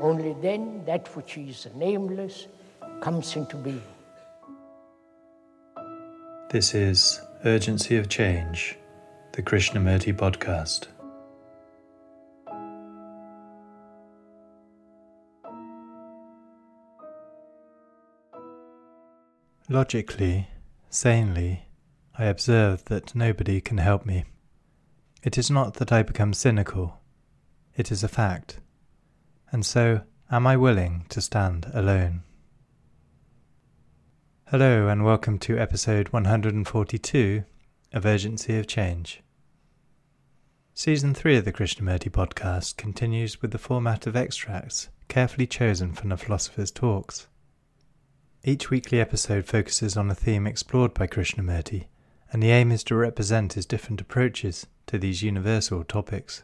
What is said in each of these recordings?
Only then that which is nameless comes into being. This is Urgency of Change, the Krishnamurti podcast. Logically, sanely, I observe that nobody can help me. It is not that I become cynical, it is a fact. And so, am I willing to stand alone? Hello, and welcome to episode 142 of Urgency of Change. Season 3 of the Krishnamurti podcast continues with the format of extracts carefully chosen from the philosopher's talks. Each weekly episode focuses on a theme explored by Krishnamurti, and the aim is to represent his different approaches to these universal topics.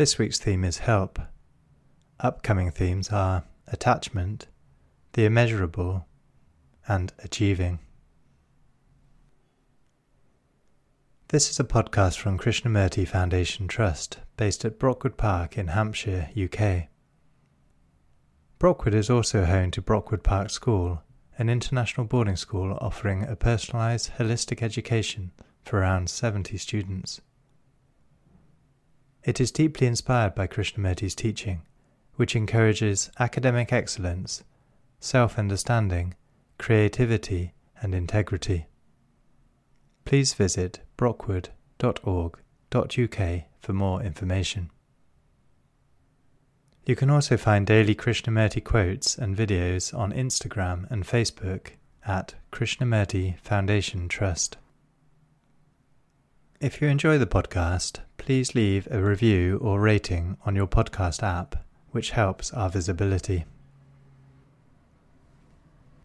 This week's theme is help. Upcoming themes are attachment, the immeasurable, and achieving. This is a podcast from Krishnamurti Foundation Trust, based at Brockwood Park in Hampshire, UK. Brockwood is also home to Brockwood Park School, an international boarding school offering a personalised, holistic education for around 70 students. It is deeply inspired by Krishnamurti's teaching, which encourages academic excellence, self understanding, creativity, and integrity. Please visit brockwood.org.uk for more information. You can also find daily Krishnamurti quotes and videos on Instagram and Facebook at Krishnamurti Foundation Trust. If you enjoy the podcast, please leave a review or rating on your podcast app, which helps our visibility.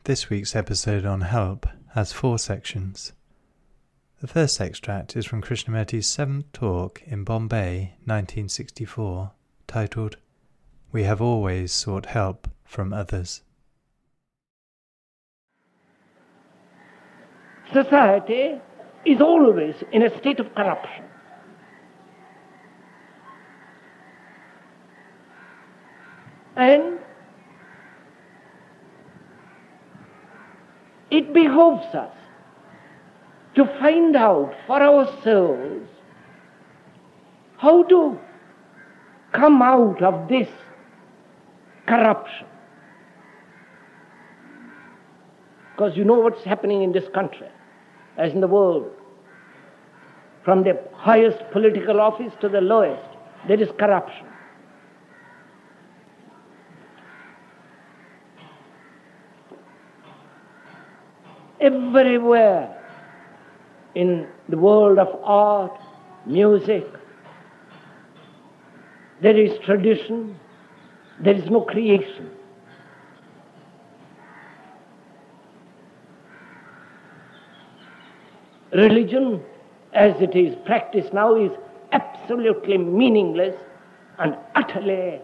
This week's episode on help has four sections. The first extract is from Krishnamurti's seventh talk in Bombay, 1964, titled we have always sought help from others. Society is always in a state of corruption. And it behoves us to find out for ourselves how to come out of this corruption. Because you know what's happening in this country, as in the world. From the highest political office to the lowest, there is corruption. Everywhere in the world of art, music, there is tradition, there is no creation. Religion, as it is practiced now, is absolutely meaningless and utterly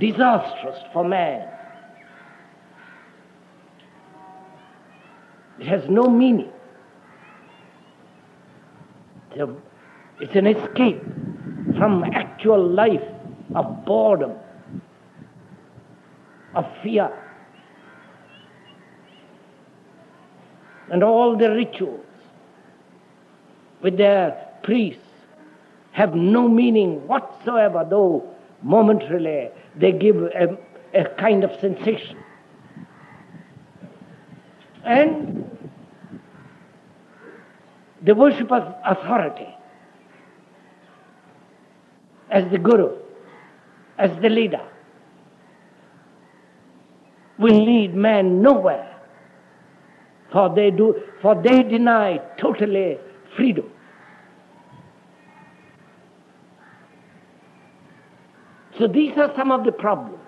disastrous for man. It has no meaning. It's an escape from actual life of boredom of fear. And all the rituals with their priests have no meaning whatsoever, though momentarily they give a, a kind of sensation. And the worship of authority as the guru, as the leader will lead man nowhere. For they do for they deny totally freedom. So these are some of the problems.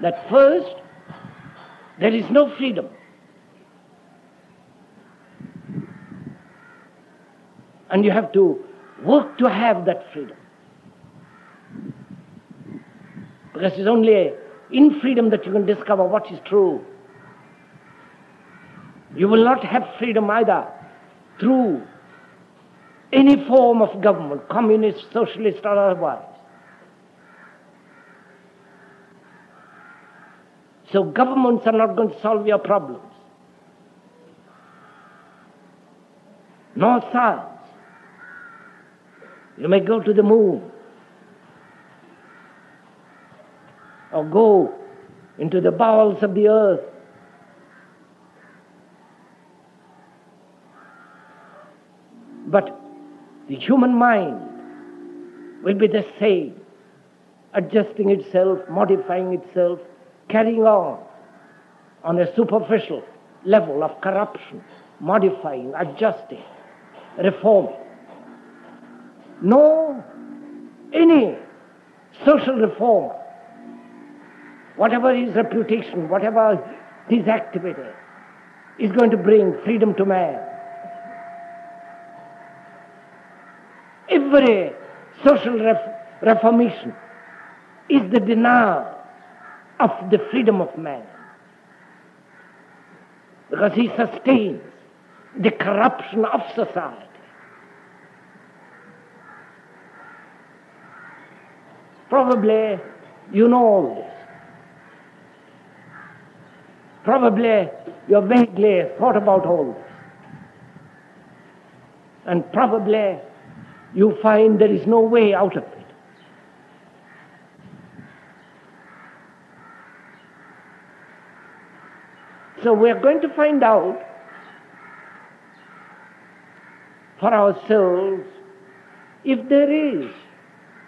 that first, there is no freedom. And you have to work to have that freedom. Because it's only in freedom that you can discover what is true. You will not have freedom either through any form of government, communist, socialist, or otherwise. So governments are not going to solve your problems. Nor science. You may go to the moon or go into the bowels of the earth. But the human mind will be the same, adjusting itself, modifying itself, carrying on on a superficial level of corruption, modifying, adjusting, reforming no any social reform, whatever his reputation, whatever his activity, is going to bring freedom to man. Every social ref- reformation is the denial of the freedom of man. Because he sustains the corruption of society. Probably you know all this. Probably you have vaguely thought about all this. And probably you find there is no way out of it. So we are going to find out for ourselves if there is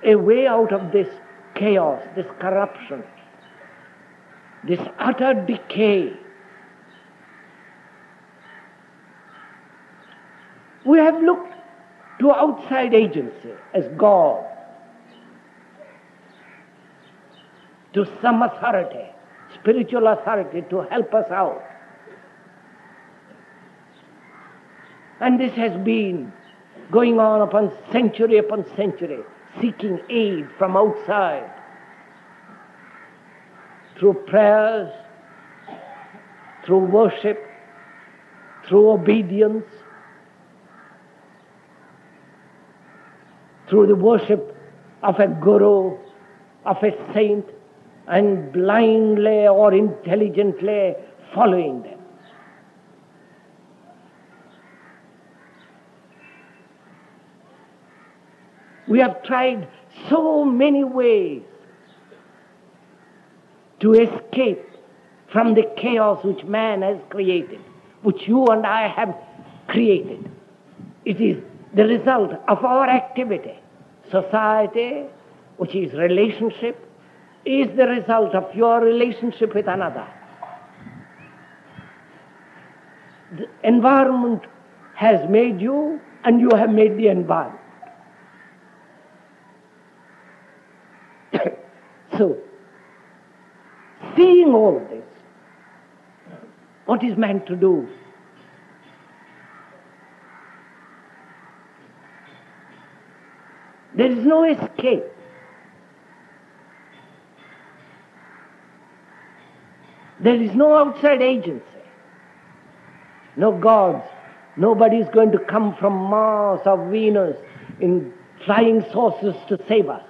a way out of this chaos, this corruption, this utter decay. We have looked to outside agency as God, to some authority, spiritual authority to help us out. And this has been going on upon century upon century seeking aid from outside through prayers, through worship, through obedience, through the worship of a guru, of a saint, and blindly or intelligently following them. We have tried so many ways to escape from the chaos which man has created, which you and I have created. It is the result of our activity. Society, which is relationship, is the result of your relationship with another. The environment has made you, and you have made the environment. So, seeing all this, what is man to do? There is no escape. There is no outside agency. No gods. Nobody is going to come from Mars or Venus in flying saucers to save us.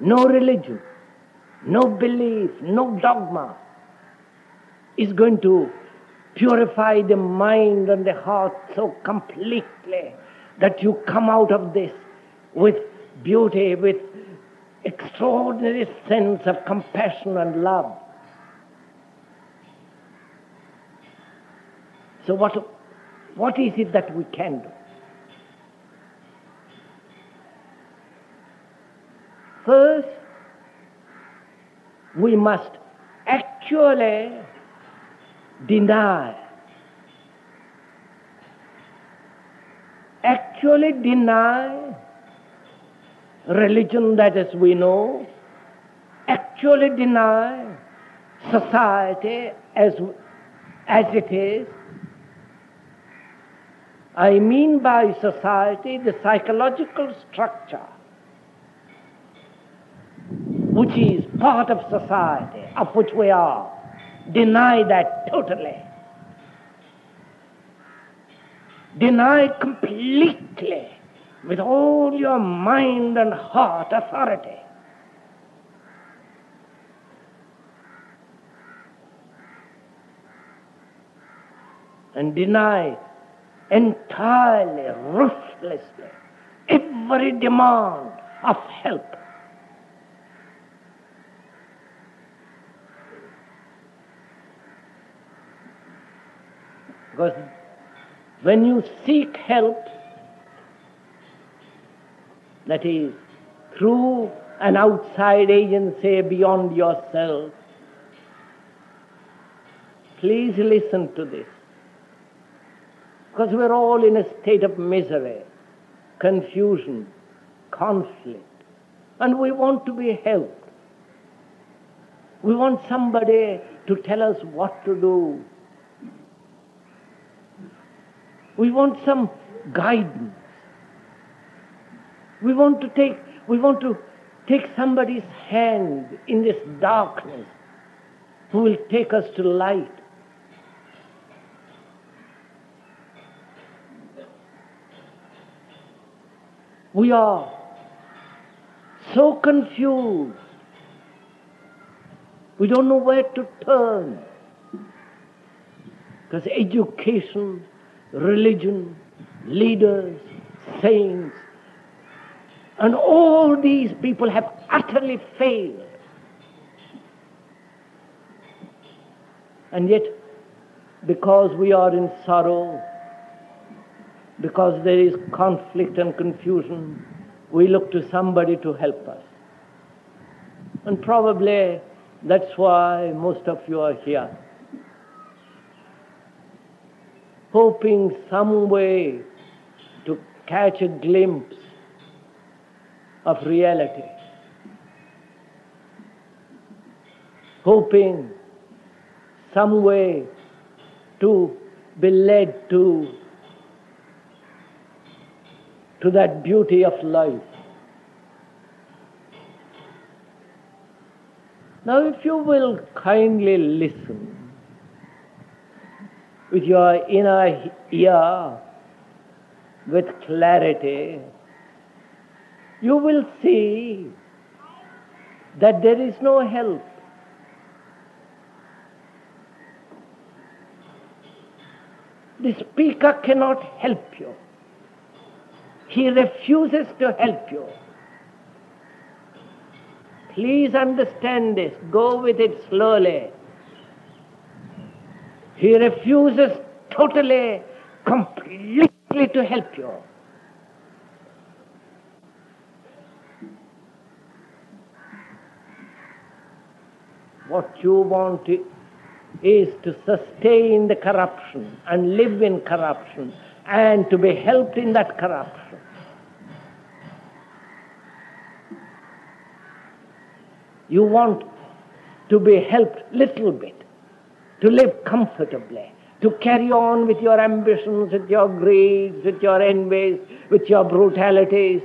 no religion, no belief, no dogma is going to purify the mind and the heart so completely that you come out of this with beauty, with extraordinary sense of compassion and love. So what, what is it that we can do? First, we must actually deny, actually deny religion that as we know actually deny society as, as it is. I mean by society the psychological structure which is part of society, of which we are. Deny that totally. Deny completely with all your mind and heart authority. And deny entirely, ruthlessly, every demand of help. Because when you seek help, that is, through an outside agency beyond yourself, please listen to this. Because we're all in a state of misery, confusion, conflict, and we want to be helped. We want somebody to tell us what to do. We want some guidance. We want to take, we want to take somebody's hand in this darkness who will take us to light. We are so confused. We don't know where to turn. Because education, religion, leaders, saints, and all these people have utterly failed. And yet, because we are in sorrow, because there is conflict and confusion, we look to somebody to help us. And probably that's why most of you are here. Hoping some way to catch a glimpse of reality. Hoping some way to be led to, to that beauty of life. Now, if you will kindly listen with your inner ear, with clarity, you will see that there is no help. The speaker cannot help you. He refuses to help you. Please understand this. Go with it slowly. He refuses totally, completely to help you. What you want is to sustain the corruption and live in corruption and to be helped in that corruption. You want to be helped little bit, to live comfortably, to carry on with your ambitions, with your greeds, with your envies, with your brutalities,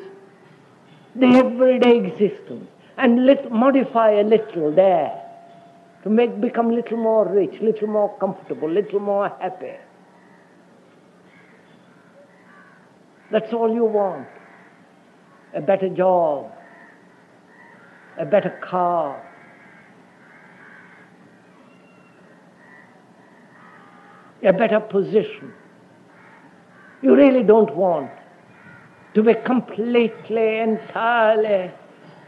the everyday existence, and let, modify a little there to make become little more rich, little more comfortable, little more happy. That's all you want. A better job, a better car. A better position. You really don't want to be completely, entirely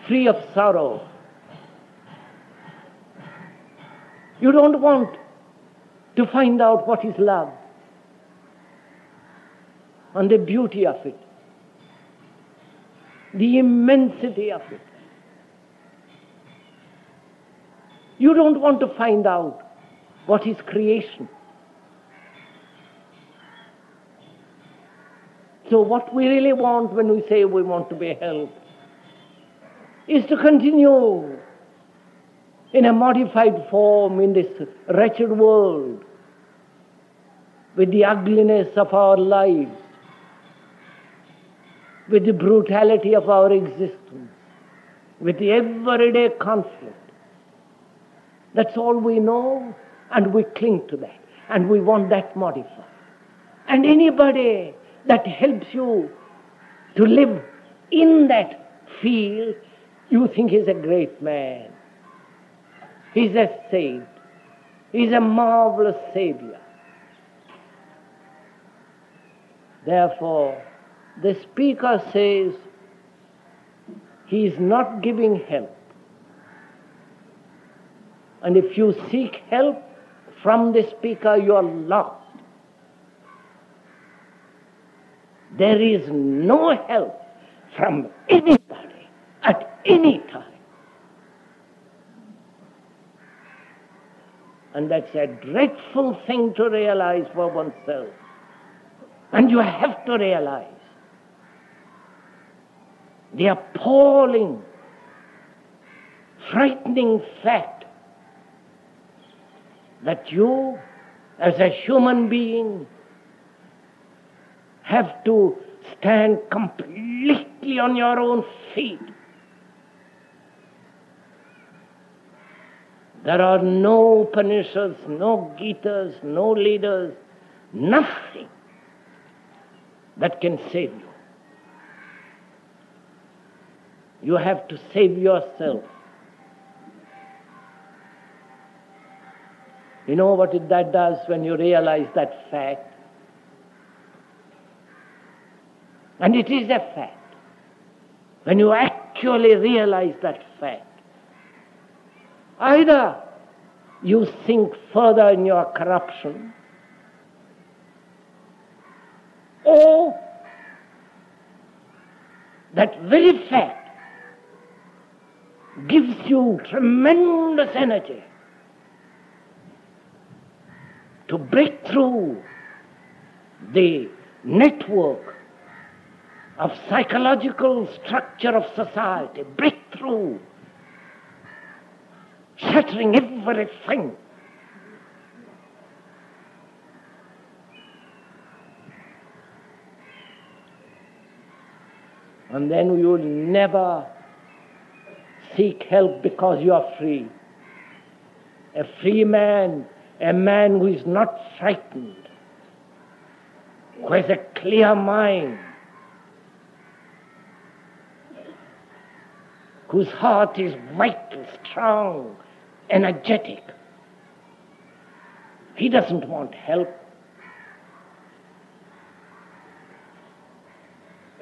free of sorrow You don't want to find out what is love and the beauty of it, the immensity of it. You don't want to find out what is creation. So, what we really want when we say we want to be helped is to continue in a modified form in this wretched world with the ugliness of our lives, with the brutality of our existence, with the everyday conflict. That's all we know, and we cling to that, and we want that modified. And anybody that helps you to live in that field, you think he's a great man. He's a saint. He's a marvelous savior. Therefore, the speaker says he is not giving help. And if you seek help from the speaker, you are lost. There is no help from anybody at any time. And that's a dreadful thing to realize for oneself. And you have to realize the appalling, frightening fact that you, as a human being, have to stand completely on your own feet. There are no Upanishads, no Gitas, no leaders, nothing that can save you. You have to save yourself. You know what that does when you realize that fact? And it is a fact. When you actually realize that fact, either you sink further in your corruption, or that very fact gives you tremendous energy to break through the network of psychological structure of society, breakthrough, shattering everything. And then you will never seek help because you are free. A free man, a man who is not frightened, who has a clear mind, whose heart is vital, strong, energetic. He doesn't want help.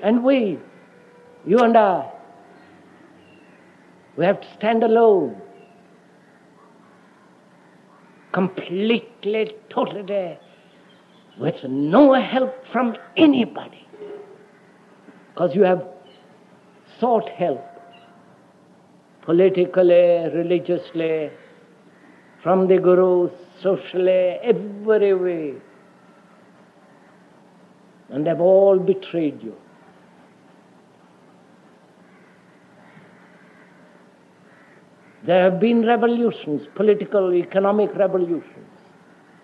And we, you and I, we have to stand alone. Completely, totally, with no help from anybody. Because you have sought help politically, religiously, from the gurus, socially, every way. And they've all betrayed you. There have been revolutions, political, economic revolutions,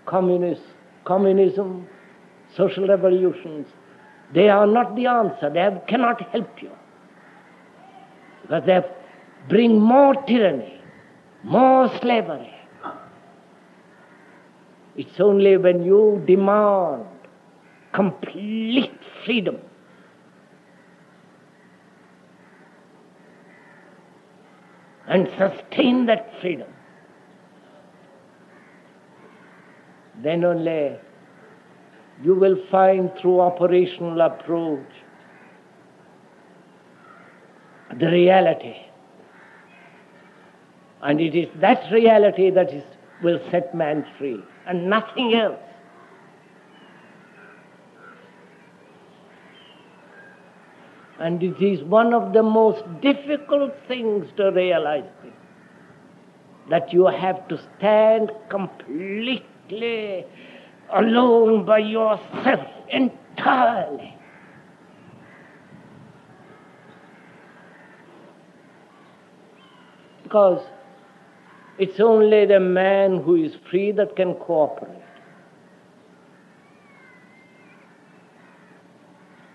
communist, communism, social revolutions. They are not the answer. They have, cannot help you. Because they bring more tyranny, more slavery. It's only when you demand complete freedom and sustain that freedom, then only you will find through operational approach the reality. And it is that reality that is, will set man free, and nothing else. And it is one of the most difficult things to realize this, that you have to stand completely alone by yourself entirely. Because it's only the man who is free that can cooperate.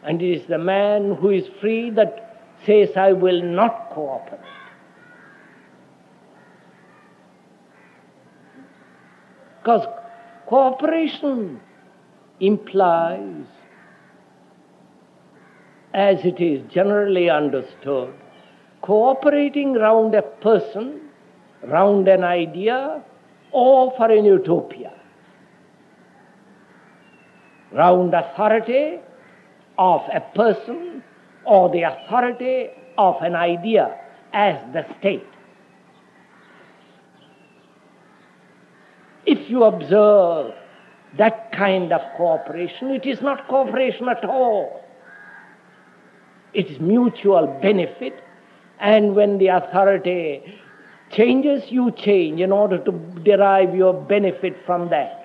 And it is the man who is free that says, I will not cooperate. Because cooperation implies, as it is generally understood, cooperating round a person, round an idea, or for an utopia. Round authority of a person or the authority of an idea as the state. If you observe that kind of cooperation, it is not cooperation at all. It is mutual benefit, and when the authority changes, you change in order to derive your benefit from that.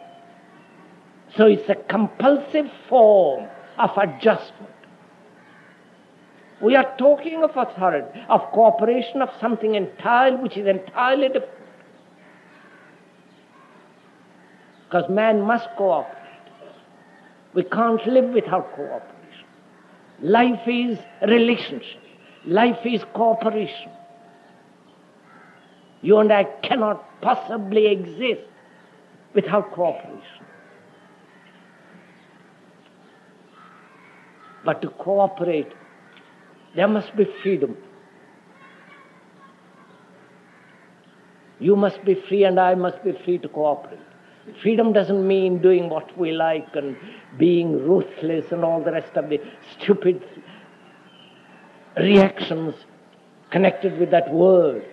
So it's a compulsive form of adjustment. We are talking of authority, of cooperation of something entirely which is entirely different. Because man must cooperate. We can't live without cooperation. Life is relationship. Life is cooperation. You and I cannot possibly exist without cooperation. But to cooperate, there must be freedom. You must be free, and I must be free to cooperate. Freedom doesn't mean doing what we like and being ruthless and all the rest of the stupid reactions connected with that word.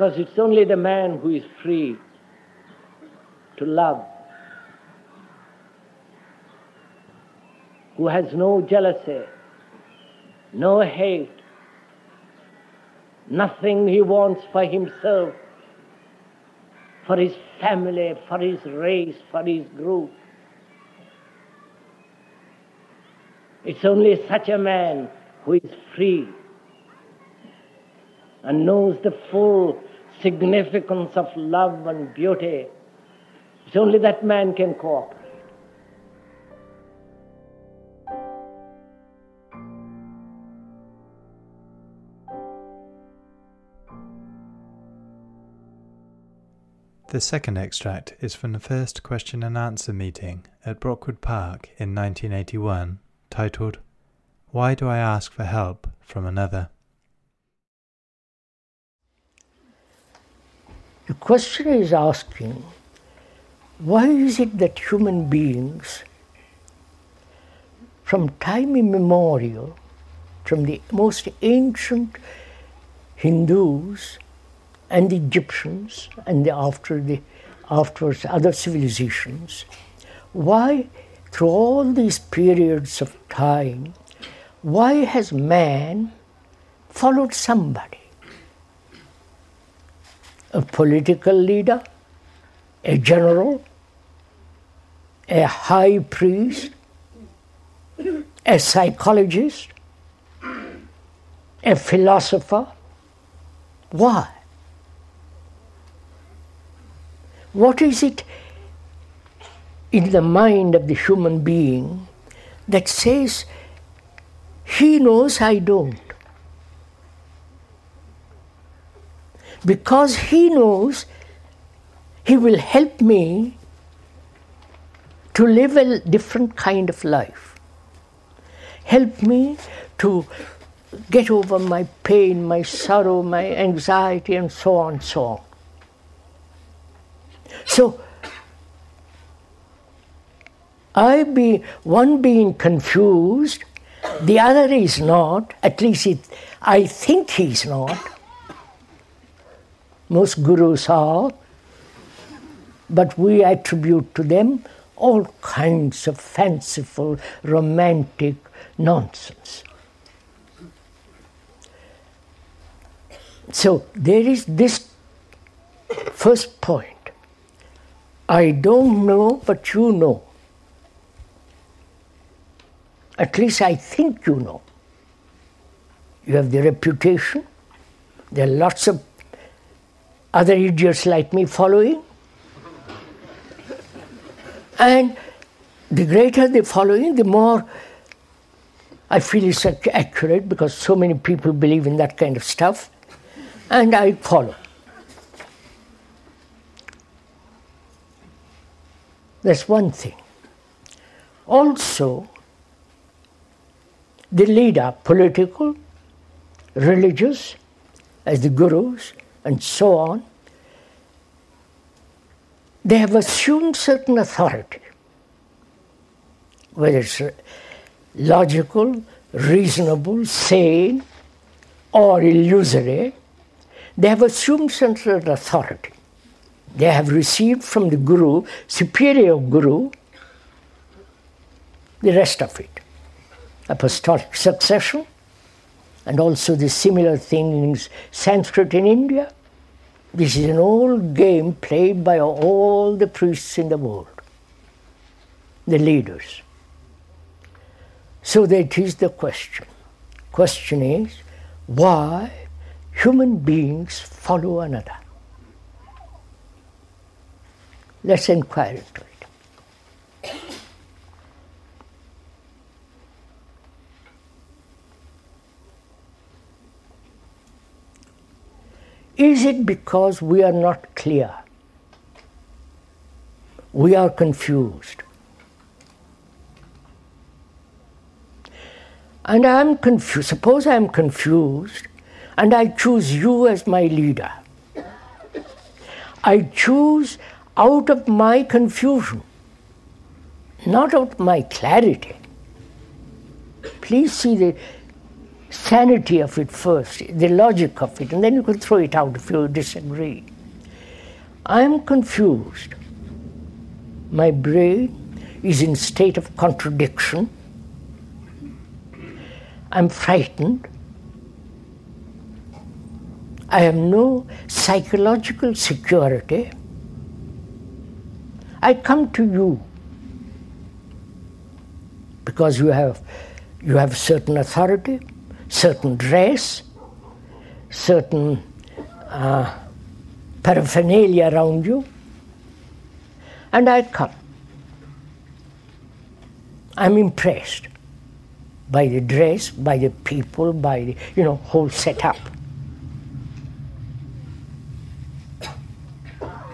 Because it's only the man who is free to love, who has no jealousy, no hate, nothing he wants for himself, for his family, for his race, for his group. It's only such a man who is free and knows the full significance of love and beauty. It's only that man can cooperate. The second extract is from the first question and answer meeting at Brockwood Park in 1981, titled, Why Do I Ask for Help from Another? The question is asking, why is it that human beings, from time immemorial, from the most ancient Hindus, and Egyptians and the after the afterwards other civilizations, why through all these periods of time, why has man followed somebody? A political leader, a general, a high priest, a psychologist, a philosopher. Why? What is it in the mind of the human being that says, he knows I don't? Because he knows he will help me to live a different kind of life. Help me to get over my pain, my sorrow, my anxiety, and so on so on. So, I be one being confused, the other is not. At least it, I think he's not. Most gurus are, but we attribute to them all kinds of fanciful, romantic nonsense. So there is this first point. I don't know, but you know. At least I think you know. You have the reputation. There are lots of other idiots like me following. And the greater the following, the more I feel it's accurate because so many people believe in that kind of stuff, and I follow. That's one thing. Also, the leader, political, religious, as the gurus, and so on, they have assumed certain authority, whether it's logical, reasonable, sane, or illusory, they have assumed certain authority. They have received from the Guru, superior Guru, the rest of it. Apostolic succession, and also the similar thing in Sanskrit in India. This is an old game played by all the priests in the world, the leaders. So that is the question. Question is why human beings follow another. Let's inquire into it. Is it because we are not clear? We are confused. And I am confused. Suppose I am confused and I choose you as my leader. I choose out of my confusion, not out of my clarity. Please see the sanity of it first, the logic of it, and then you can throw it out if you disagree. I am confused. My brain is in state of contradiction. I'm frightened. I have no psychological security. I come to you because you have you have certain authority, certain dress, certain uh, paraphernalia around you, and I come. I'm impressed by the dress, by the people, by the you know whole setup.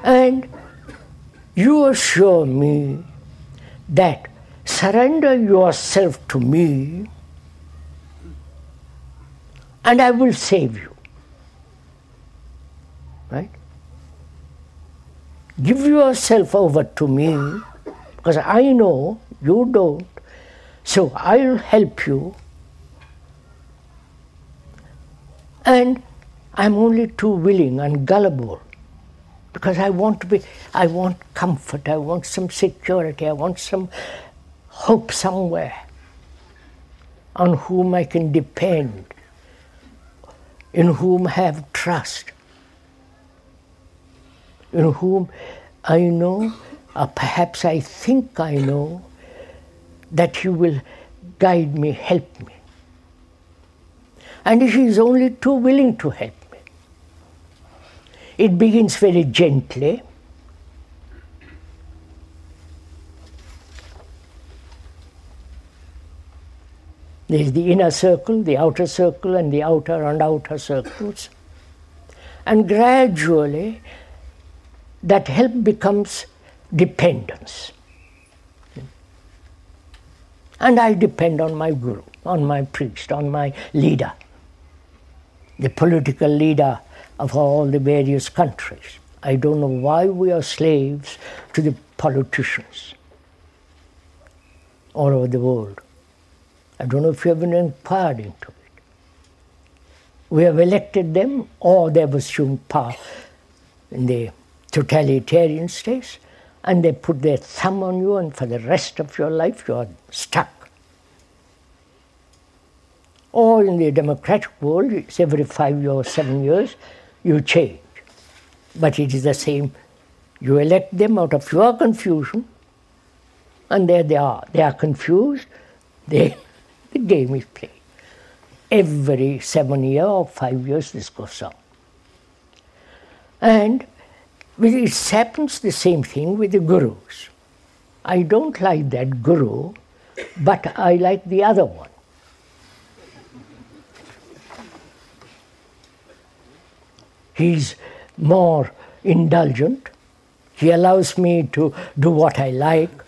And you assure me that surrender yourself to me and I will save you. Right? Give yourself over to me because I know you don't. So I'll help you. And I'm only too willing and gullible because I want to be, I want comfort, I want some security, I want some hope somewhere on whom I can depend, in whom I have trust, in whom I know, or perhaps I think I know, that He will guide me, help me. And He is only too willing to help. Me. It begins very gently. There is the inner circle, the outer circle, and the outer and outer circles. And gradually, that help becomes dependence. And I depend on my guru, on my priest, on my leader, the political leader of all the various countries. I don't know why we are slaves to the politicians all over the world. I don't know if you have been inquired into it. We have elected them, or they have assumed power in the totalitarian states, and they put their thumb on you, and for the rest of your life you are stuck. Or in the democratic world, it's every five years, seven years, you change. But it is the same. You elect them out of your confusion, and there they are. They are confused. They the game is played. Every seven year or five years this goes on. And it happens the same thing with the gurus. I don't like that guru, but I like the other one. He's more indulgent. He allows me to do what I like.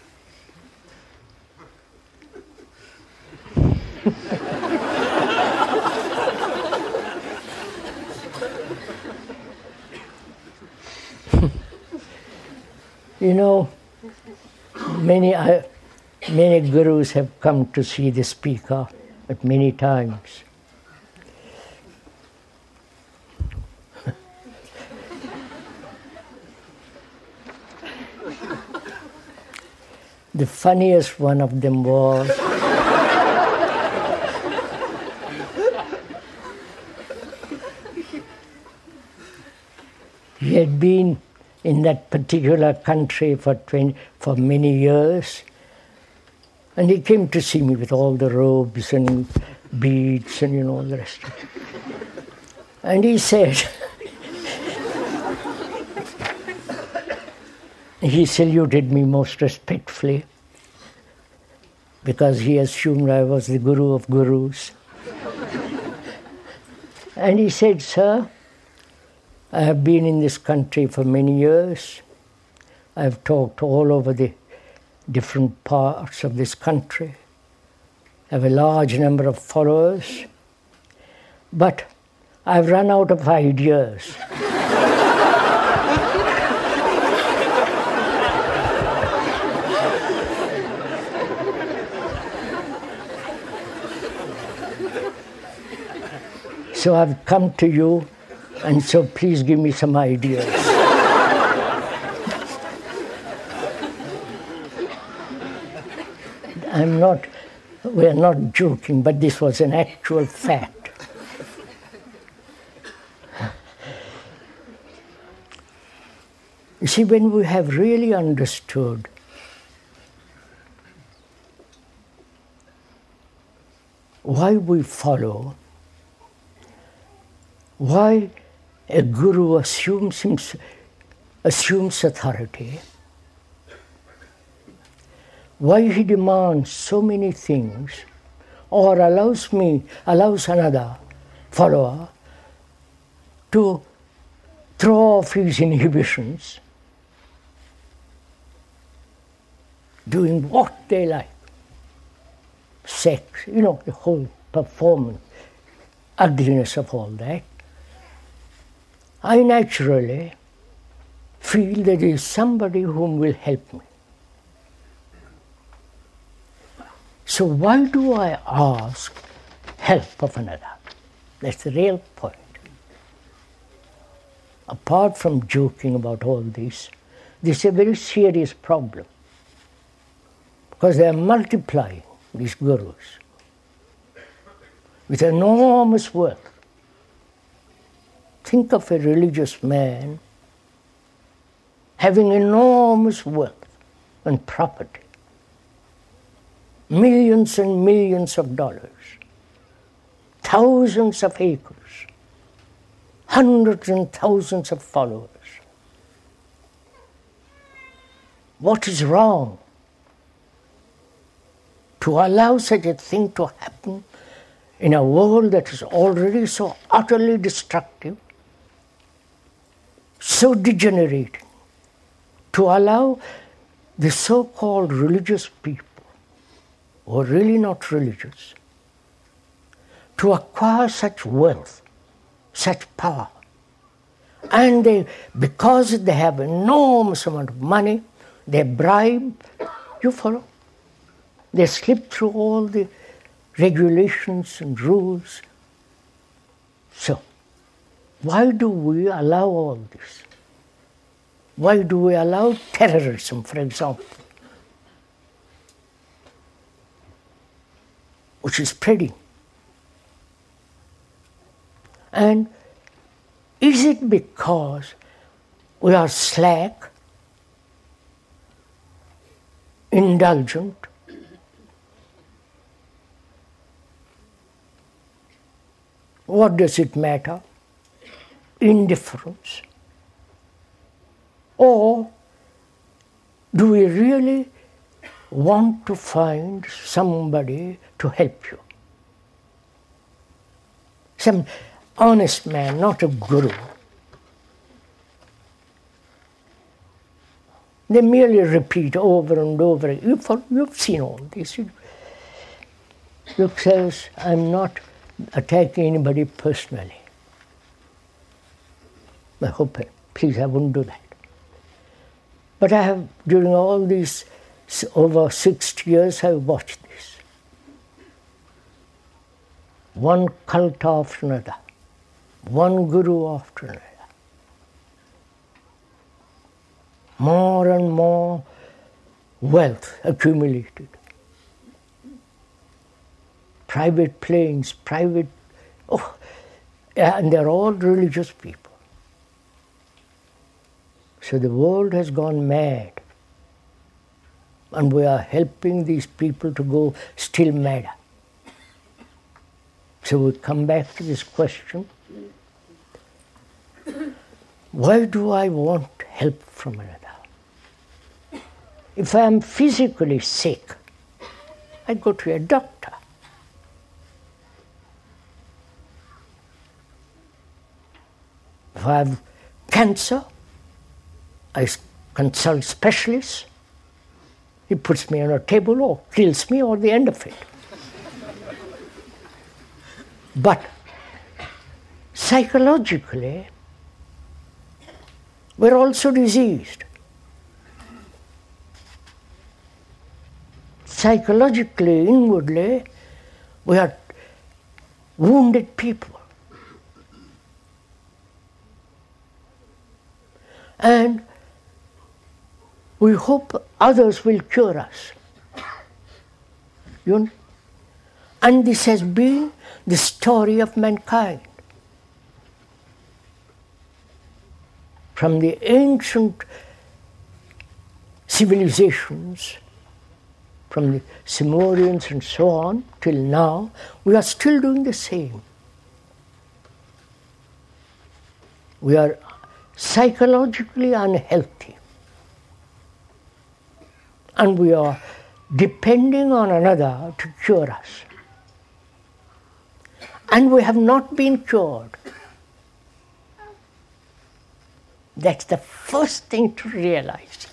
you know, many, uh, many gurus have come to see the speaker at many times. the funniest one of them was he had been in that particular country for, 20, for many years. And he came to see me with all the robes and beads and you know all the rest of it. And he said, he saluted me most respectfully because he assumed I was the guru of gurus. and he said, Sir, I have been in this country for many years. I've talked all over the different parts of this country. I have a large number of followers. But I've run out of ideas. so I've come to you and so please give me some ideas. I'm not, we're not joking, but this was an actual fact. You see, when we have really understood why we follow, why a guru assumes, assumes authority, why he demands so many things or allows me, allows another follower to throw off his inhibitions, doing what they like. Sex, you know, the whole performance, ugliness of all that. I naturally feel that there is somebody whom will help me. So why do I ask help of another? That's the real point. Apart from joking about all this, this is a very serious problem. Because they are multiplying these gurus with enormous wealth. Think of a religious man having enormous wealth and property, millions and millions of dollars, thousands of acres, hundreds and thousands of followers. What is wrong? To allow such a thing to happen in a world that is already so utterly destructive so degenerating to allow the so called religious people, are really not religious, to acquire such wealth, such power. And they, because they have enormous amount of money, they bribe, you follow? They slip through all the regulations and rules. So, why do we allow all this? Why do we allow terrorism, for example, which is spreading? And is it because we are slack, indulgent, What does it matter? Indifference. Or do we really want to find somebody to help you? Some honest man, not a guru. They merely repeat over and over. You've, you've seen all this. Luke says, I'm not attacking anybody personally. I hope, please, I wouldn't do that. But I have, during all these over 60 years, I've watched this. One cult after another, one guru after another. More and more wealth accumulated. Private planes, private, oh, and they're all religious people. So the world has gone mad. And we are helping these people to go still madder. So we come back to this question why do I want help from another? If I am physically sick, I go to a doctor. If I have cancer, I consult specialists. He puts me on a table or kills me or the end of it. but psychologically, we're also diseased. Psychologically, inwardly, we are wounded people. And we hope others will cure us. You know? And this has been the story of mankind. From the ancient civilizations, from the Sumerians and so on, till now, we are still doing the same. We are psychologically unhealthy and we are depending on another to cure us. And we have not been cured. That's the first thing to realize.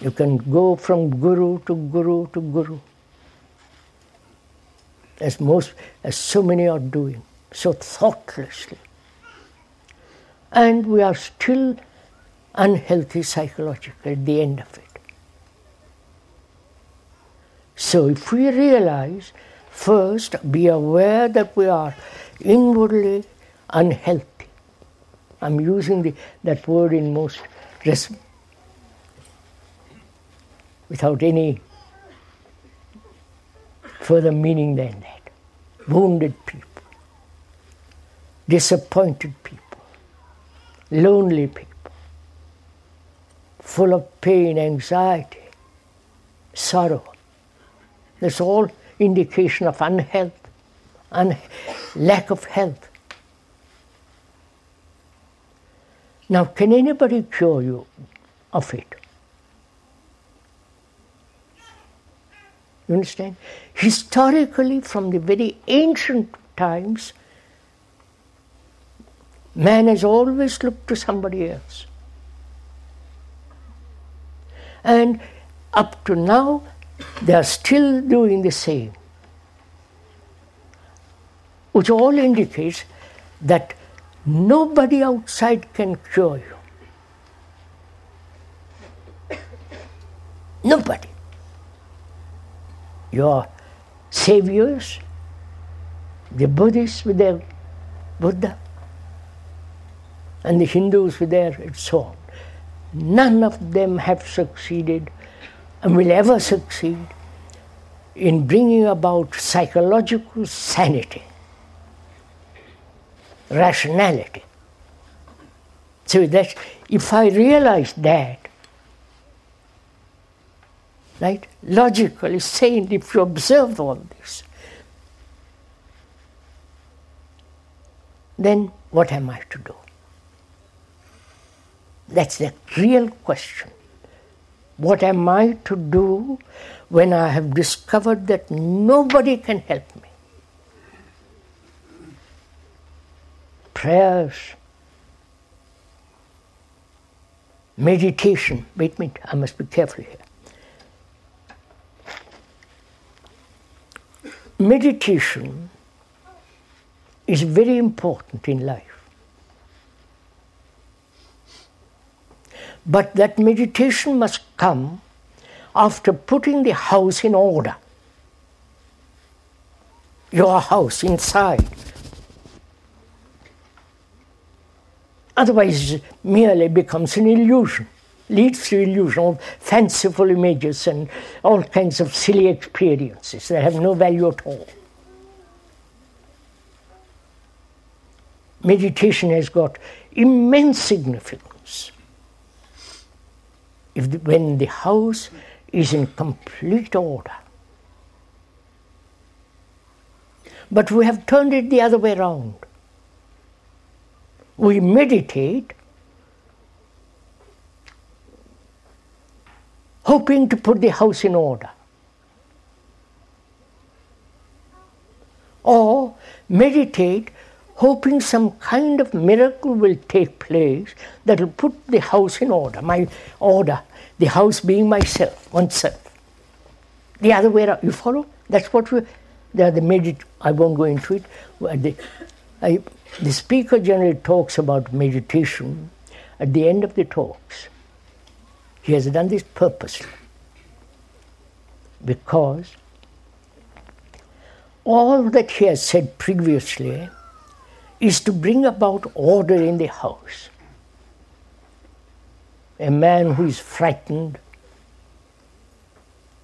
You can go from guru to guru to guru, as most, as so many are doing, so thoughtlessly. And we are still unhealthy psychologically at the end of it. So if we realize, first be aware that we are inwardly unhealthy. I'm using the, that word in most res- without any further meaning than that. Wounded people, disappointed people, lonely people full of pain, anxiety, sorrow. That's all indication of unhealth, un- lack of health. Now, can anybody cure you of it? You understand? Historically, from the very ancient times, man has always looked to somebody else. And up to now, they are still doing the same, which all indicates that nobody outside can cure you. Nobody. Your saviors, the Buddhists with their Buddha, and the Hindus with their and so. None of them have succeeded and will ever succeed in bringing about psychological sanity, rationality. So that if I realize that, right, logically, sane, if you observe all this, then what am I to do? That's the real question. What am I to do when I have discovered that nobody can help me? Prayers, meditation. Wait a minute, I must be careful here. Meditation is very important in life. But that meditation must come after putting the house in order. Your house inside. Otherwise, it merely becomes an illusion, leads to illusion of fanciful images and all kinds of silly experiences that have no value at all. Meditation has got immense significance if the, when the house is in complete order. But we have turned it the other way around. We meditate hoping to put the house in order. Or meditate hoping some kind of miracle will take place that will put the house in order, my order, the house being myself, oneself. The other way around, you follow? That's what we, the, the medit, I won't go into it. The, I, the speaker generally talks about meditation at the end of the talks. He has done this purposely because all that he has said previously is to bring about order in the house. A man who is frightened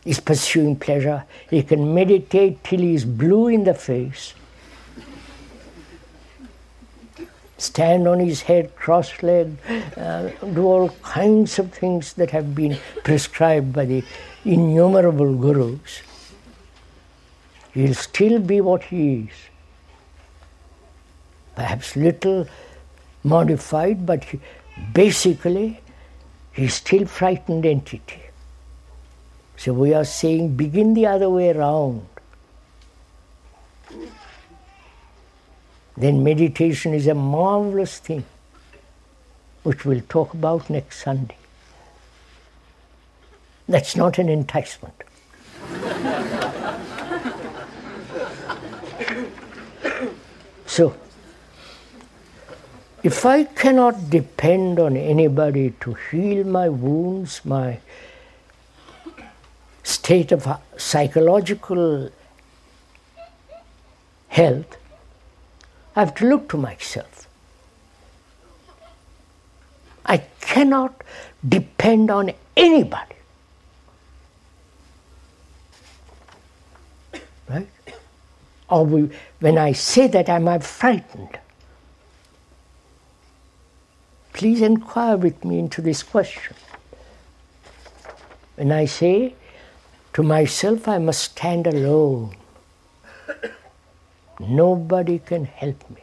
is pursuing pleasure. He can meditate till he is blue in the face, stand on his head cross legged, uh, do all kinds of things that have been prescribed by the innumerable gurus. He'll still be what he is perhaps little modified, but basically he's still frightened entity. So we are saying begin the other way around. Then meditation is a marvelous thing, which we'll talk about next Sunday. That's not an enticement. so, if I cannot depend on anybody to heal my wounds, my state of psychological health, I have to look to myself. I cannot depend on anybody. Right? Or we, when I say that, am I frightened? Please inquire with me into this question. When I say to myself, I must stand alone, nobody can help me.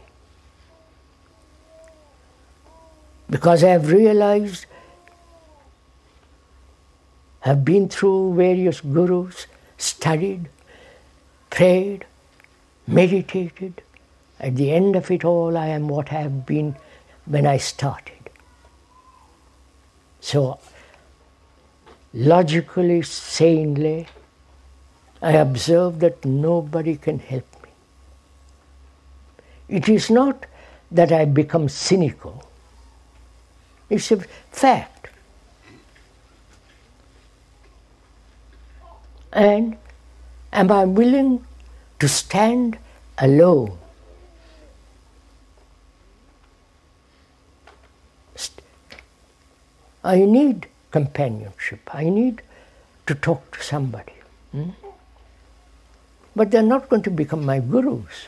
Because I have realized, have been through various gurus, studied, prayed, meditated. At the end of it all, I am what I have been when I started. So, logically, sanely, I observe that nobody can help me. It is not that I become cynical, it's a fact. And am I willing to stand alone? I need companionship. I need to talk to somebody. Hmm? But they're not going to become my gurus.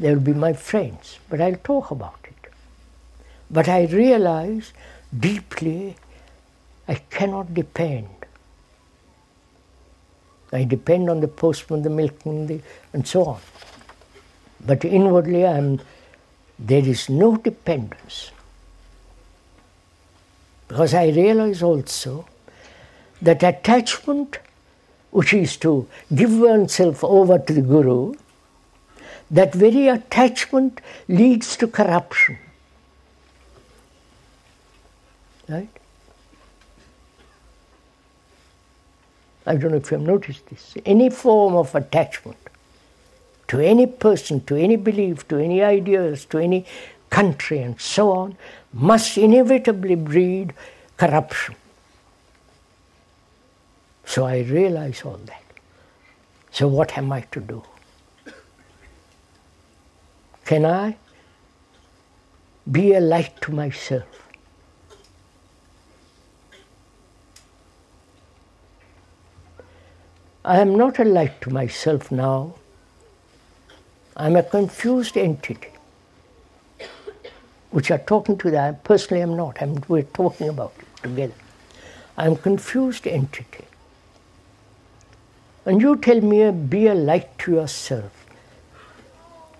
They'll be my friends, but I'll talk about it. But I realize deeply I cannot depend. I depend on the postman, the milkman, the, and so on. But inwardly, I'm, there is no dependence. Because I realize also that attachment, which is to give oneself over to the Guru, that very attachment leads to corruption. Right? I don't know if you have noticed this. Any form of attachment to any person, to any belief, to any ideas, to any country, and so on, must inevitably breed corruption. So I realize all that. So, what am I to do? Can I be a light to myself? I am not a light to myself now. I'm a confused entity, which are talking to that. Personally, I'm not. I'm, we're talking about it together. I'm confused entity. And you tell me, be a light to yourself.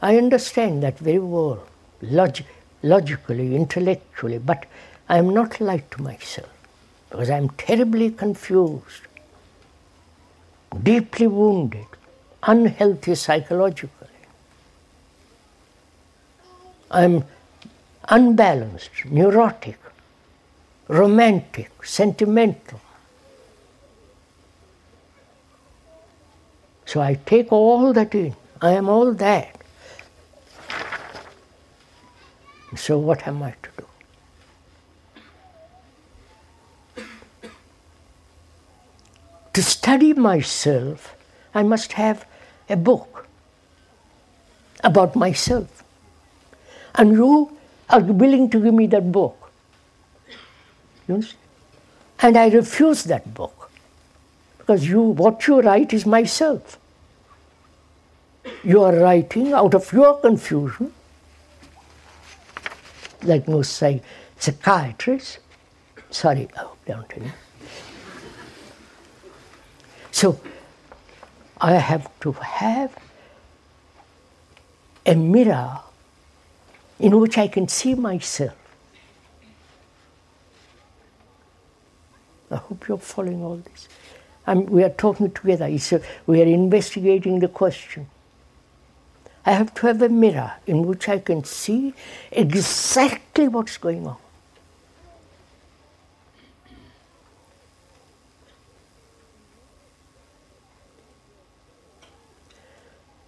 I understand that very well, log- logically, intellectually, but I am not light to myself because I am terribly confused deeply wounded, unhealthy psychologically. I'm unbalanced, neurotic, romantic, sentimental. So I take all that in. I am all that. So what am I to do? to study myself, I must have a book about myself. And you are you willing to give me that book. You? And I refuse that book. Because you what you write is myself. You are writing out of your confusion, like most psychiatrists. Sorry, oh, don't you. So I have to have a mirror in which I can see myself. I hope you're following all this. I'm, we are talking together. A, we are investigating the question. I have to have a mirror in which I can see exactly what's going on.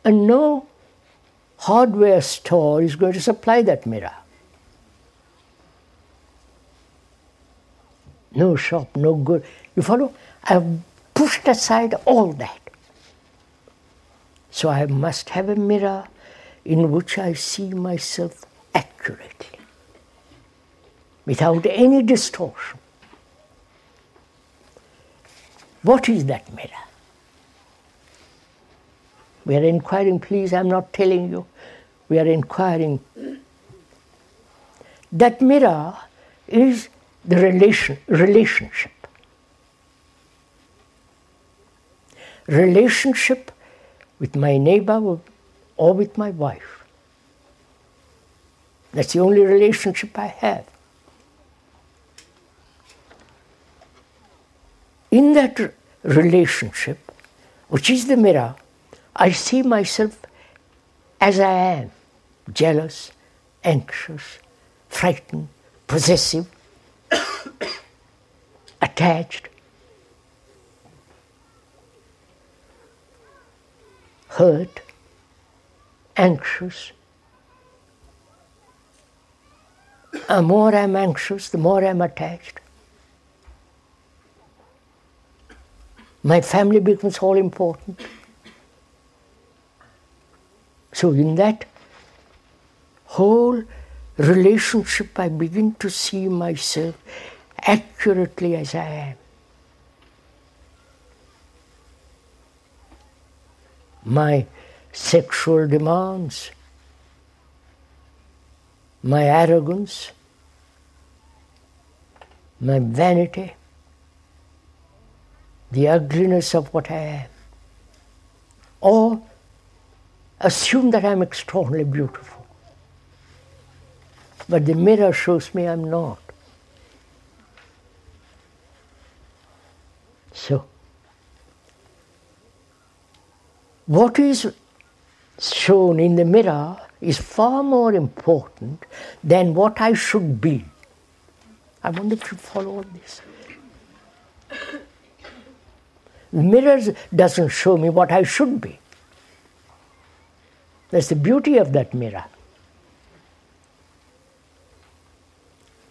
And no hardware store is going to supply that mirror. No shop, no good. You follow? I've pushed aside all that. So I must have a mirror in which I see myself accurately, without any distortion. What is that mirror? We are inquiring, please, I'm not telling you. We are inquiring. That mirror is the relation, relationship. Relationship with my neighbor or with my wife. That's the only relationship I have. In that relationship, which is the mirror, I see myself as I am jealous, anxious, frightened, possessive, attached, hurt, anxious. The more I'm anxious, the more I'm attached. My family becomes all important. So, in that whole relationship, I begin to see myself accurately as I am. My sexual demands, my arrogance, my vanity, the ugliness of what I am, all assume that I'm extraordinarily beautiful. But the mirror shows me I'm not. So, what is shown in the mirror is far more important than what I should be. I wonder if you follow all this. The mirror doesn't show me what I should be. That's the beauty of that mirror.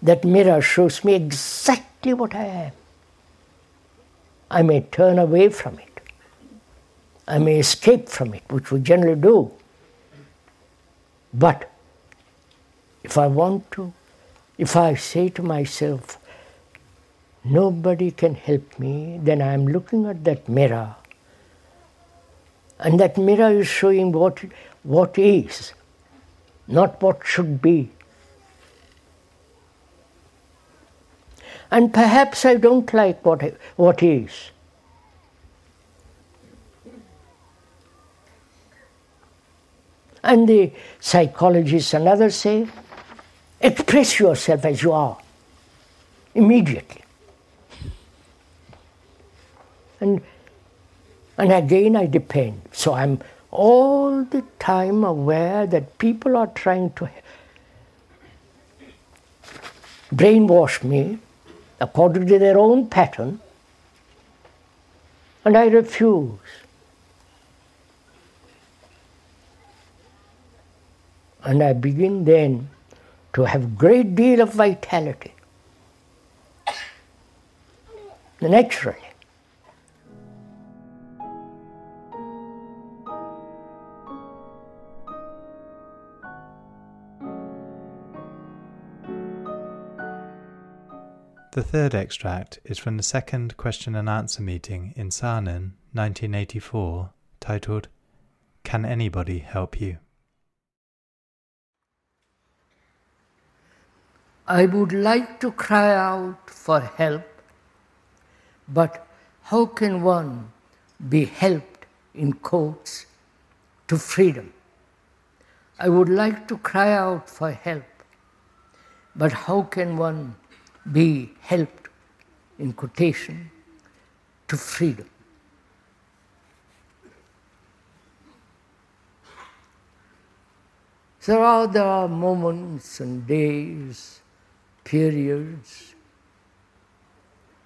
That mirror shows me exactly what I am. I may turn away from it. I may escape from it, which we generally do. But if I want to, if I say to myself, nobody can help me, then I am looking at that mirror. And that mirror is showing what, what is, not what should be. And perhaps I don't like what, what is. And the psychologists and others say, express yourself as you are immediately. And, and again, I depend. So I'm all the time aware that people are trying to brainwash me according to their own pattern, and I refuse. And I begin then to have great deal of vitality. Naturally. The third extract is from the second question and answer meeting in Saanen, 1984, titled Can Anybody Help You? I would like to cry out for help, but how can one be helped, in quotes, to freedom? I would like to cry out for help, but how can one be helped, in quotation, to freedom. There are, there are moments and days, periods,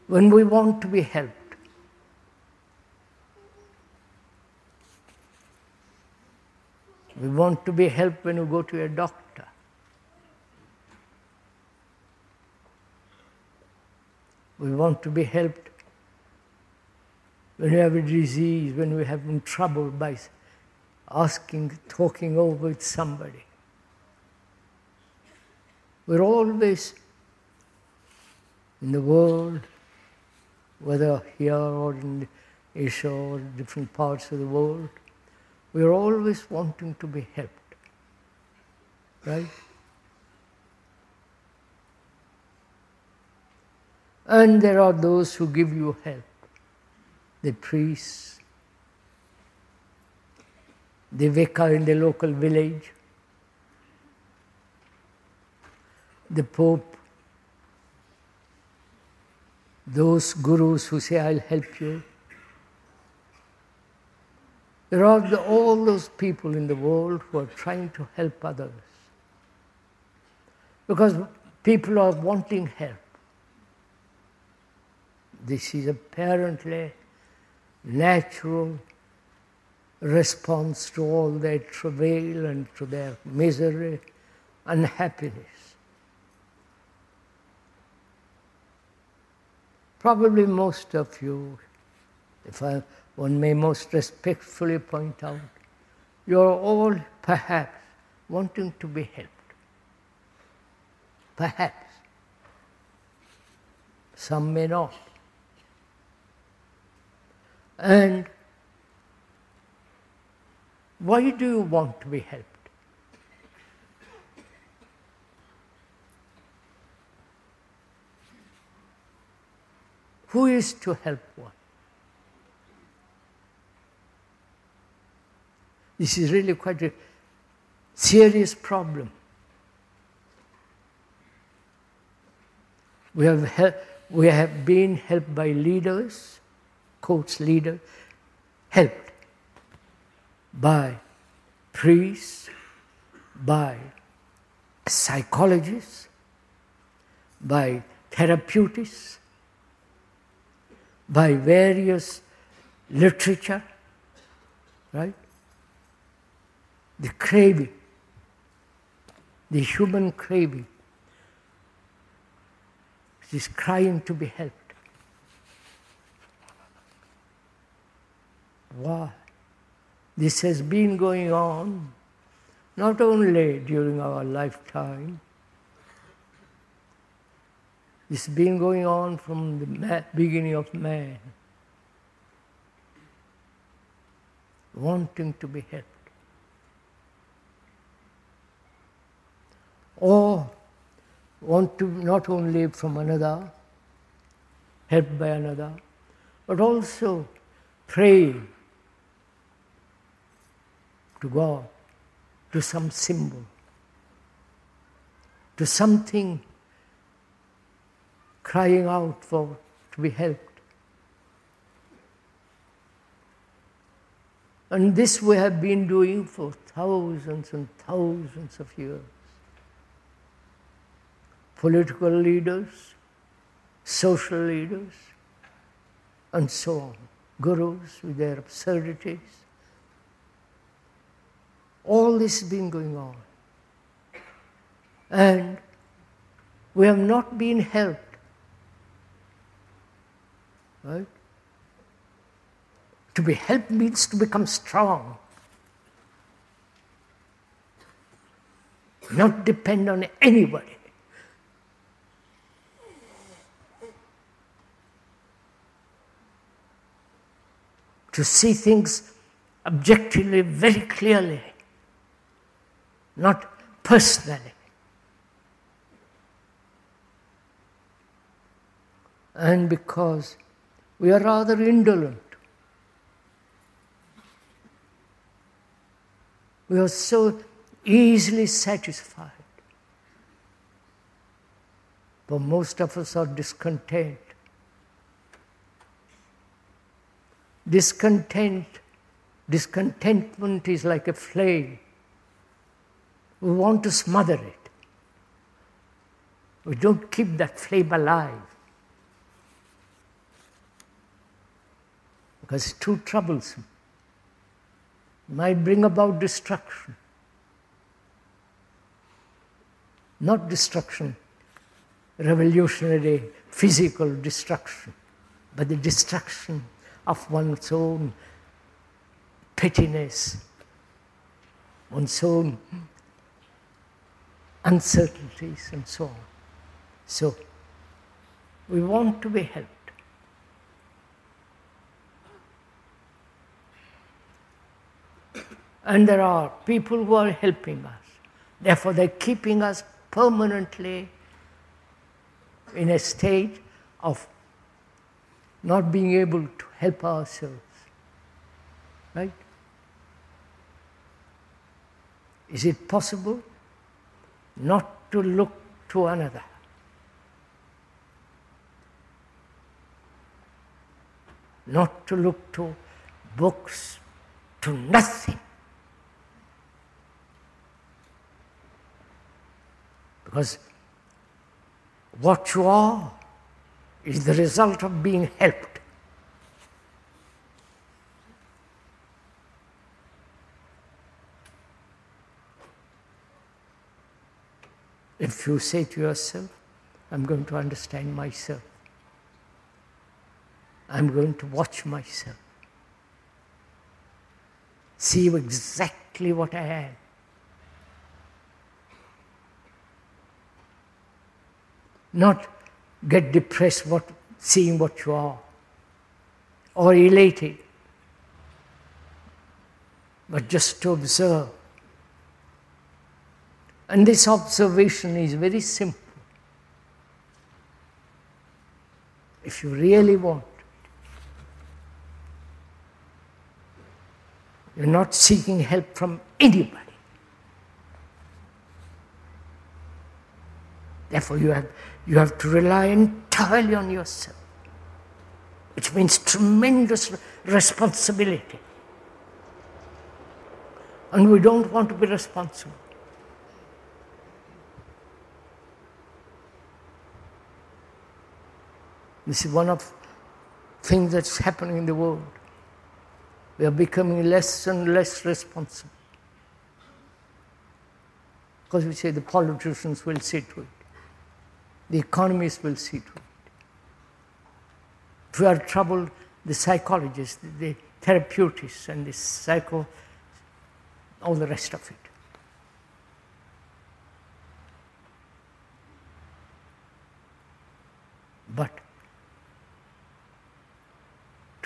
when we want to be helped. We want to be helped when we go to a doctor. We want to be helped when we have a disease, when we have been troubled by asking, talking over with somebody. We're always in the world, whether here or in Asia or different parts of the world, we're always wanting to be helped. Right? And there are those who give you help the priests, the vicar in the local village, the Pope, those gurus who say, I'll help you. There are the, all those people in the world who are trying to help others. Because people are wanting help. This is apparently natural response to all their travail and to their misery, unhappiness. Probably most of you, if I, one may most respectfully point out, you're all perhaps wanting to be helped. Perhaps. Some may not. And why do you want to be helped? Who is to help one? This is really quite a serious problem. We have, we have been helped by leaders, coach leader, helped by priests, by psychologists, by therapeutists, by various literature, right? The craving, the human craving, is crying to be helped. Why? This has been going on not only during our lifetime, it's been going on from the beginning of man, wanting to be helped. Or want to not only from another, helped by another, but also pray to God, to some symbol, to something crying out for to be helped. And this we have been doing for thousands and thousands of years. Political leaders, social leaders, and so on. Gurus with their absurdities. All this has been going on. And we have not been helped. Right? To be helped means to become strong. Not depend on anybody. To see things objectively, very clearly not personally. And because we are rather indolent, we are so easily satisfied. But most of us are discontent. Discontent, discontentment is like a flame we want to smother it. We don't keep that flame alive because it's too troublesome. It might bring about destruction. Not destruction, revolutionary physical destruction, but the destruction of one's own pettiness, one's own uncertainties, and so on. So, we want to be helped. And there are people who are helping us. Therefore, they're keeping us permanently in a state of not being able to help ourselves. Right? Is it possible? Not to look to another. Not to look to books, to nothing. Because what you are is the result of being helped. If you say to yourself, I'm going to understand myself, I'm going to watch myself, see exactly what I am. Not get depressed what, seeing what you are or elated, but just to observe and this observation is very simple. If you really want, You're not seeking help from anybody. Therefore, you have, you have to rely entirely on yourself, which means tremendous responsibility. And we don't want to be responsible. This is one of things that's happening in the world. We are becoming less and less responsible. Because we say the politicians will see to it, the economists will see to it. If we are troubled, the psychologists, the therapeutics, and the psycho, all the rest of it. But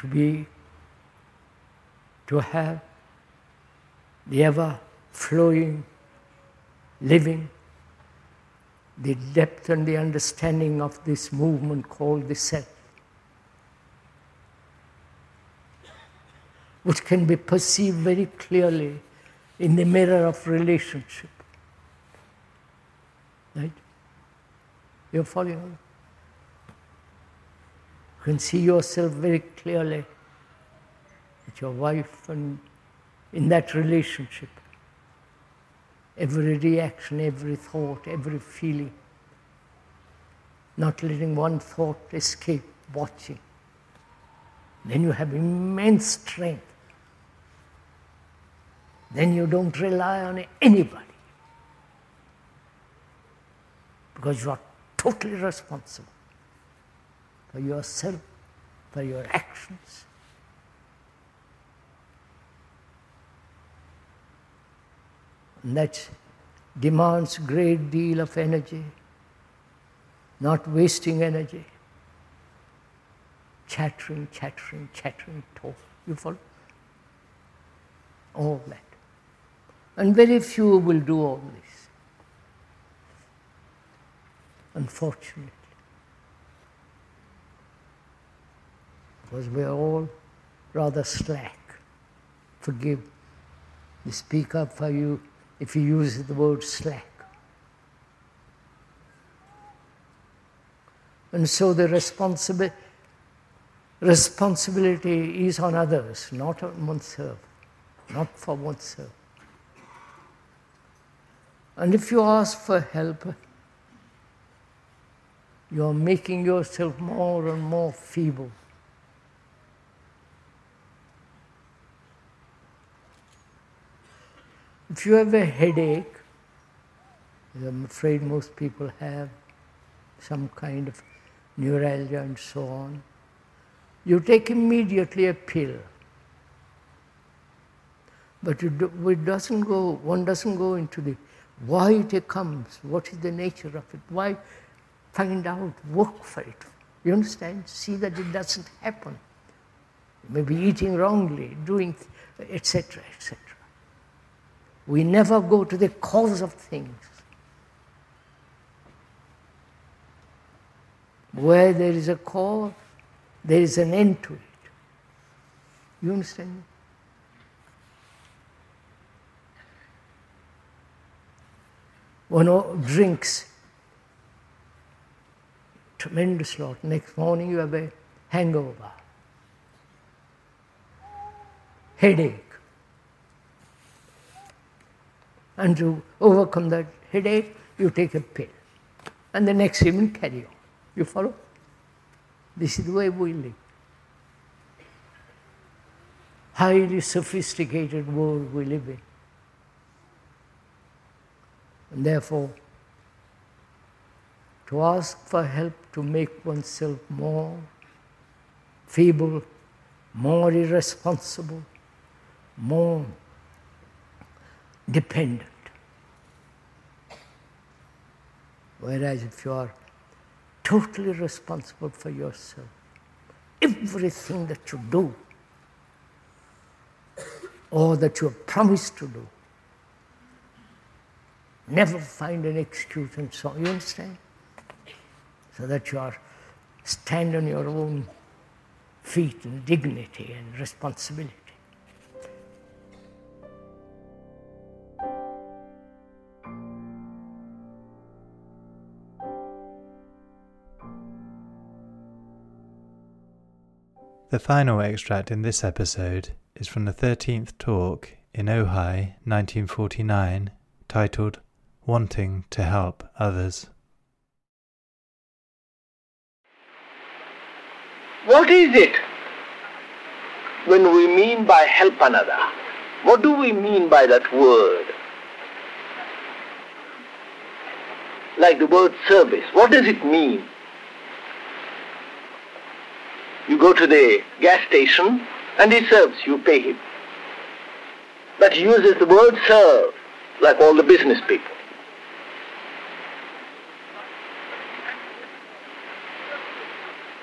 to be, to have the ever flowing, living, the depth and the understanding of this movement called the self, which can be perceived very clearly in the mirror of relationship. Right? You're following? You can see yourself very clearly with your wife and in that relationship. Every reaction, every thought, every feeling. Not letting one thought escape, watching. Then you have immense strength. Then you don't rely on anybody. Because you are totally responsible for yourself, for your actions. And that demands great deal of energy, not wasting energy. Chattering, chattering, chattering, talk. You follow? All that. And very few will do all this. Unfortunately. Because we are all rather slack. Forgive me, speak up for you if you use the word slack. And so the responsibility responsibility is on others, not on oneself, not for oneself. And if you ask for help, you are making yourself more and more feeble. If you have a headache, I'm afraid most people have some kind of neuralgia and so on, you take immediately a pill. But it, doesn't go, one doesn't go into the why it comes, what is the nature of it, why find out, work for it. You understand? See that it doesn't happen. Maybe eating wrongly, doing, etc., etc. We never go to the cause of things. Where there is a cause, there is an end to it. You understand? One drinks tremendous lot. Next morning you have a hangover, headache. And to overcome that headache, you take a pill. And the next evening, carry on. You follow? This is the way we live. Highly sophisticated world we live in. And therefore, to ask for help to make oneself more feeble, more irresponsible, more dependent. Whereas if you are totally responsible for yourself, everything that you do or that you have promised to do, never find an excuse and so. You understand? So that you are stand on your own feet in dignity and responsibility. The final extract in this episode is from the 13th talk in Ojai 1949 titled Wanting to Help Others. What is it when we mean by help another? What do we mean by that word? Like the word service, what does it mean? You go to the gas station and he serves, you pay him. But he uses the word serve like all the business people.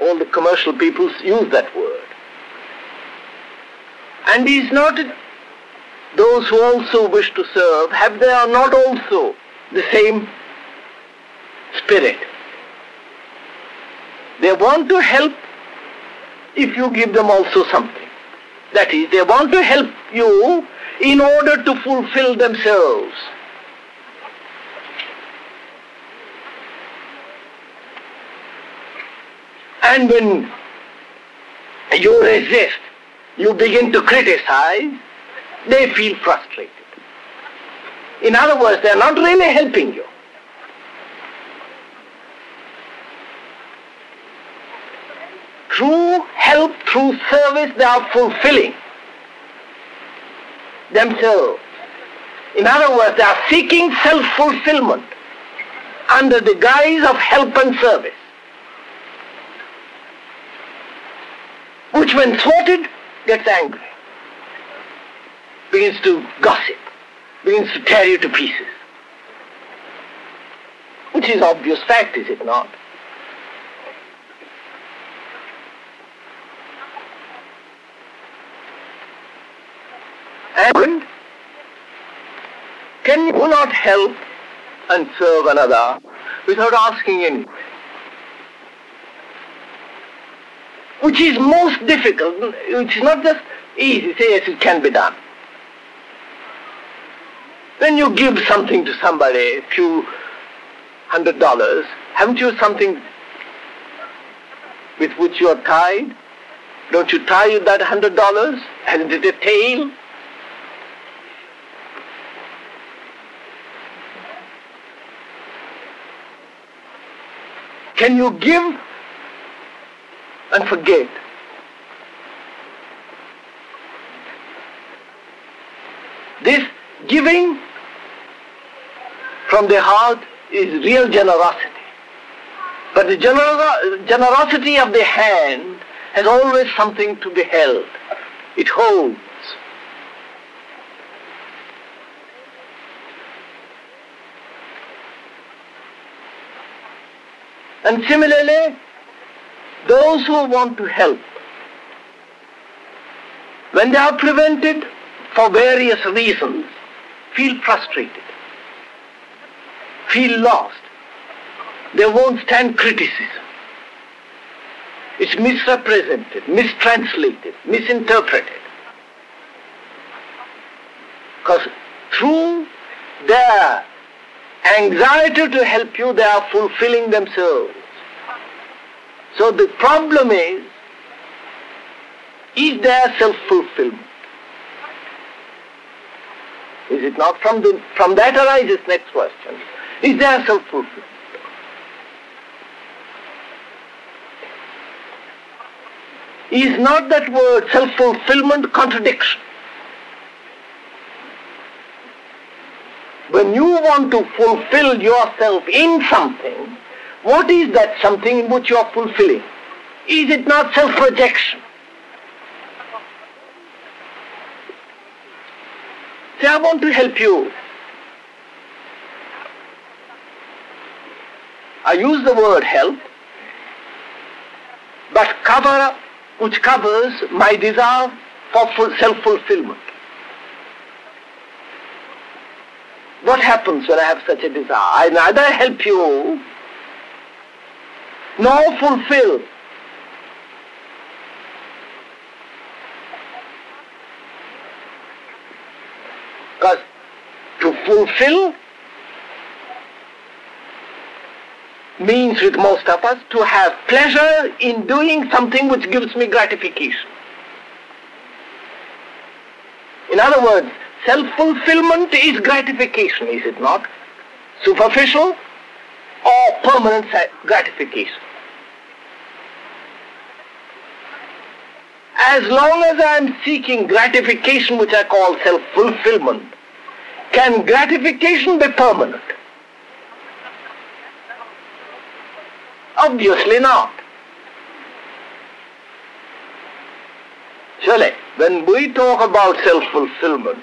All the commercial people use that word. And he's not those who also wish to serve, have they are not also the same spirit. They want to help if you give them also something. That is, they want to help you in order to fulfill themselves. And when you resist, you begin to criticize, they feel frustrated. In other words, they are not really helping you. Through help, through service, they are fulfilling themselves. In other words, they are seeking self-fulfillment under the guise of help and service. Which when thwarted, gets angry, begins to gossip, begins to tear you to pieces. Which is obvious fact, is it not? And can you not help and serve another without asking anything? Which is most difficult, which is not just easy, say yes, it can be done. When you give something to somebody, a few hundred dollars, haven't you something with which you are tied? Don't you tie that hundred dollars? Hasn't it a tail? Can you give and forget? This giving from the heart is real generosity. But the gener- generosity of the hand has always something to be held. It holds. And similarly, those who want to help, when they are prevented for various reasons, feel frustrated, feel lost. They won't stand criticism. It's misrepresented, mistranslated, misinterpreted. Because through their anxiety to help you, they are fulfilling themselves. So the problem is, is there self-fulfillment? Is it not? From, the, from that arises next question. Is there self-fulfillment? Is not that word self-fulfillment contradiction? When you want to fulfill yourself in something, what is that something in which you are fulfilling? Is it not self-projection? Say, I want to help you. I use the word help, but cover, which covers my desire for self-fulfillment. What happens when I have such a desire? I neither help you nor fulfill. Because to fulfill means with most of us to have pleasure in doing something which gives me gratification. In other words, self-fulfillment is gratification, is it not? Superficial or permanent gratification. As long as I am seeking gratification, which I call self-fulfillment, can gratification be permanent? Obviously not. Surely, when we talk about self-fulfillment,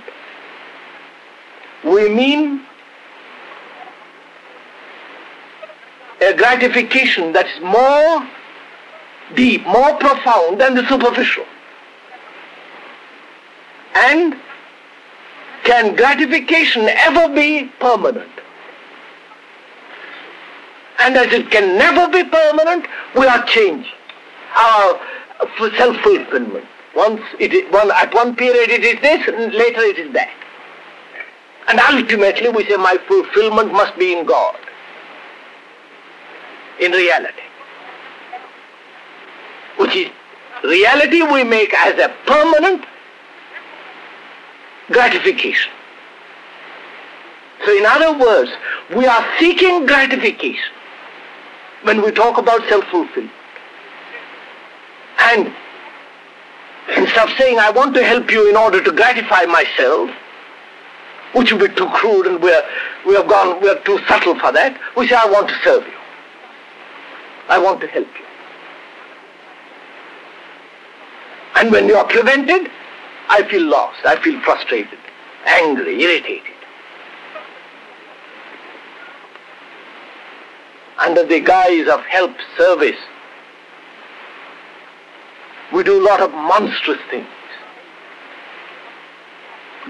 we mean a gratification that is more deep, more profound than the superficial. And can gratification ever be permanent? And as it can never be permanent, we are changing our self-fulfillment. Once it is, one, at one period it is this, and later it is that. And ultimately we say my fulfillment must be in God, in reality. Which is reality we make as a permanent gratification. So in other words, we are seeking gratification when we talk about self-fulfillment. And instead of saying, I want to help you in order to gratify myself, which would be too crude and we're, we have gone, we are too subtle for that, we say, I want to serve you. I want to help you. And when you are prevented, I feel lost, I feel frustrated, angry, irritated. under the guise of help service. We do a lot of monstrous things.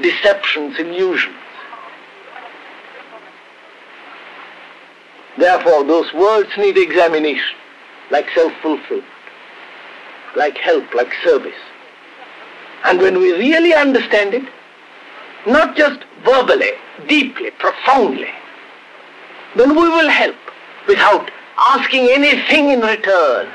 Deceptions, illusions. Therefore, those words need examination, like self-fulfillment, like help, like service. And when we really understand it, not just verbally, deeply, profoundly, then we will help without asking anything in return.